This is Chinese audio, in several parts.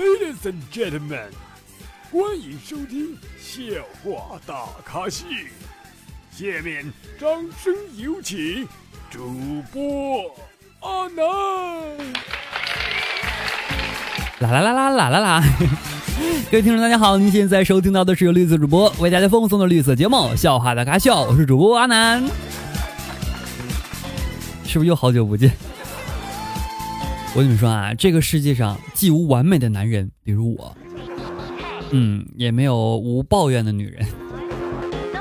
Ladies and gentlemen，欢迎收听笑话大咖秀。下面掌声有请主播阿南。啦啦啦啦啦啦啦！各位听众，大家好，您现在收听到的是由绿色主播为大家奉送的绿色节目《笑话大咖秀》，我是主播阿南。是不是又好久不见？我跟你们说啊，这个世界上既无完美的男人，比如我，嗯，也没有无抱怨的女人。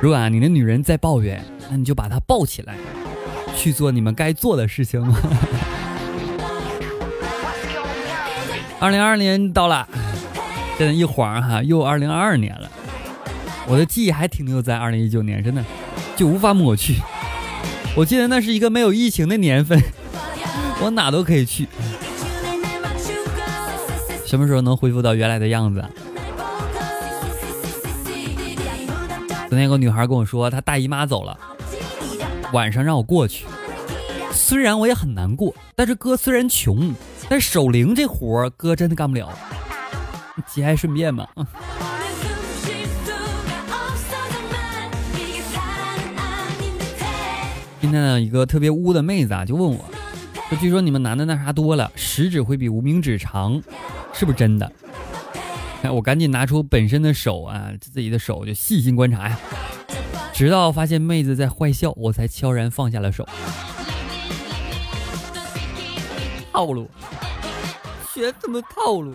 如果啊，你的女人在抱怨，那你就把她抱起来，去做你们该做的事情。二零二二年到了，现在一晃哈，又二零二二年了。我的记忆还停留在二零一九年，真的就无法抹去。我记得那是一个没有疫情的年份，我哪都可以去。什么时候能恢复到原来的样子？昨天有个女孩跟我说，她大姨妈走了，晚上让我过去。虽然我也很难过，但是哥虽然穷，但守灵这活儿哥真的干不了。节哀顺变吧。今天呢，一个特别污的妹子啊，就问我。说，据说你们男的那啥多了，食指会比无名指长，是不是真的？哎，我赶紧拿出本身的手啊，自己的手就细心观察呀，直到发现妹子在坏笑，我才悄然放下了手。套路，学什么套路？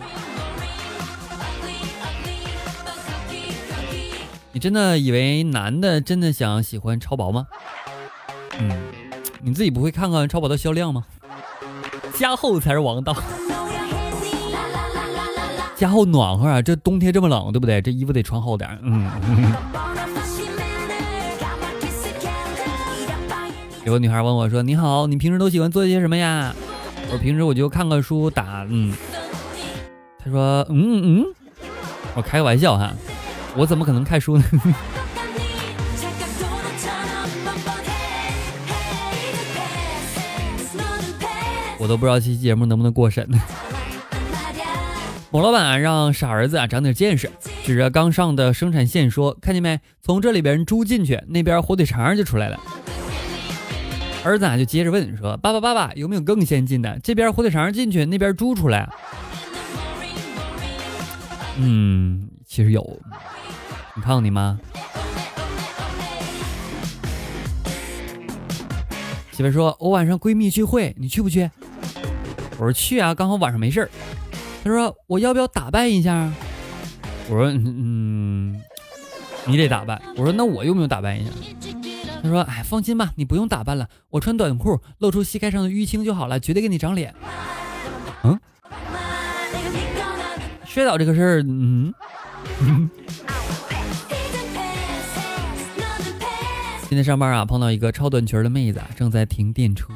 你真的以为男的真的想喜欢超薄吗？嗯，你自己不会看看超薄的销量吗？加厚才是王道，加厚暖和啊！这冬天这么冷，对不对？这衣服得穿厚点。嗯。有个女孩问我说：“你好，你平时都喜欢做些什么呀？”我平时我就看看书，打嗯。她说：“嗯嗯。”我开个玩笑哈，我怎么可能看书呢？我都不知道这期节目能不能过审呢。某老板让傻儿子啊长点见识，指着刚上的生产线说：“看见没？从这里边猪进去，那边火腿肠就出来了。”儿子啊就接着问说：“爸爸爸爸，有没有更先进的？这边火腿肠进去，那边猪出来？”嗯，其实有。你看看你妈。媳妇说：“我晚上闺蜜聚会，你去不去？”我说去啊，刚好晚上没事儿。她说我要不要打扮一下？我说嗯，你得打扮。我说那我用不用打扮一下？她说哎，放心吧，你不用打扮了，我穿短裤露出膝盖上的淤青就好了，绝对给你长脸。嗯，摔倒这个事儿，嗯。今天上班啊，碰到一个超短裙的妹子，正在停电车。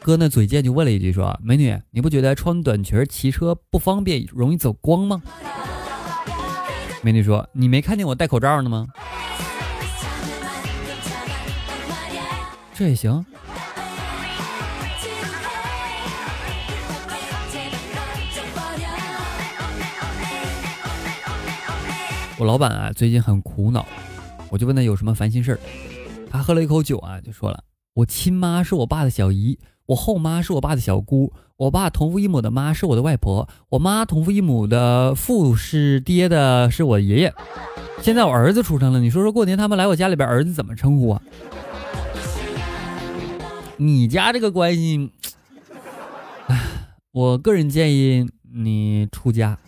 哥那嘴贱就问了一句说：“美女，你不觉得穿短裙骑车不方便，容易走光吗？”美女说：“你没看见我戴口罩呢吗？”这也行。我老板啊，最近很苦恼，我就问他有什么烦心事儿。他喝了一口酒啊，就说了：“我亲妈是我爸的小姨。”我后妈是我爸的小姑，我爸同父异母的妈是我的外婆，我妈同父异母的父是爹的，是我爷爷。现在我儿子出生了，你说说过年他们来我家里边，儿子怎么称呼啊？你家这个关系，唉，我个人建议你出家。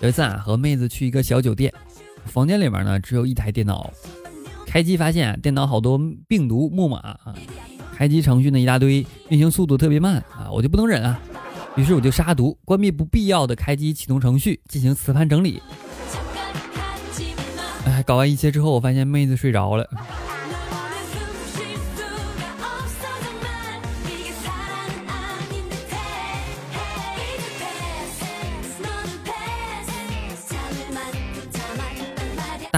有一次啊，和妹子去一个小酒店，房间里面呢只有一台电脑，开机发现电脑好多病毒木马啊，开机程序呢一大堆，运行速度特别慢啊，我就不能忍啊，于是我就杀毒，关闭不必要的开机启动程序，进行磁盘整理。哎，搞完一切之后，我发现妹子睡着了。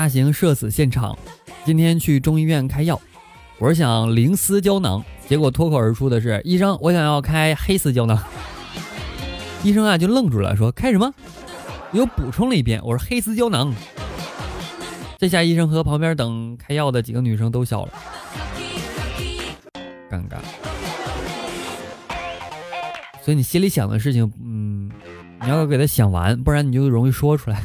大型社死现场，今天去中医院开药，我是想灵丝胶囊，结果脱口而出的是医生，我想要开黑丝胶囊。医生啊就愣住了，说开什么？又补充了一遍，我说黑丝胶囊。这下医生和旁边等开药的几个女生都笑了，尴尬。所以你心里想的事情，嗯，你要给他想完，不然你就容易说出来。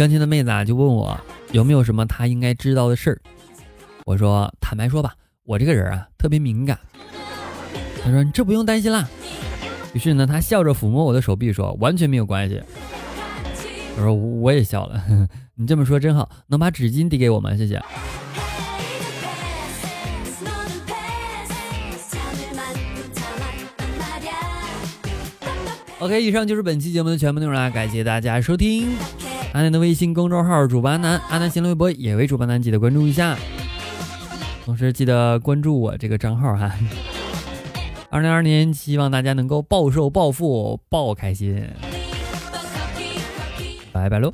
相亲的妹子啊，就问我有没有什么她应该知道的事儿。我说坦白说吧，我这个人啊特别敏感。她说你这不用担心啦。于是呢，她笑着抚摸我的手臂说完全没有关系。我说我也笑了，你这么说真好，能把纸巾递给我吗？谢谢。OK，以上就是本期节目的全部内容啦，感谢大家收听。阿南的微信公众号主播阿南，阿南新浪微博也为主播阿南，记得关注一下，同时记得关注我这个账号哈。二零二二年，希望大家能够暴瘦暴富暴开心，拜拜喽。